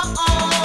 Oh.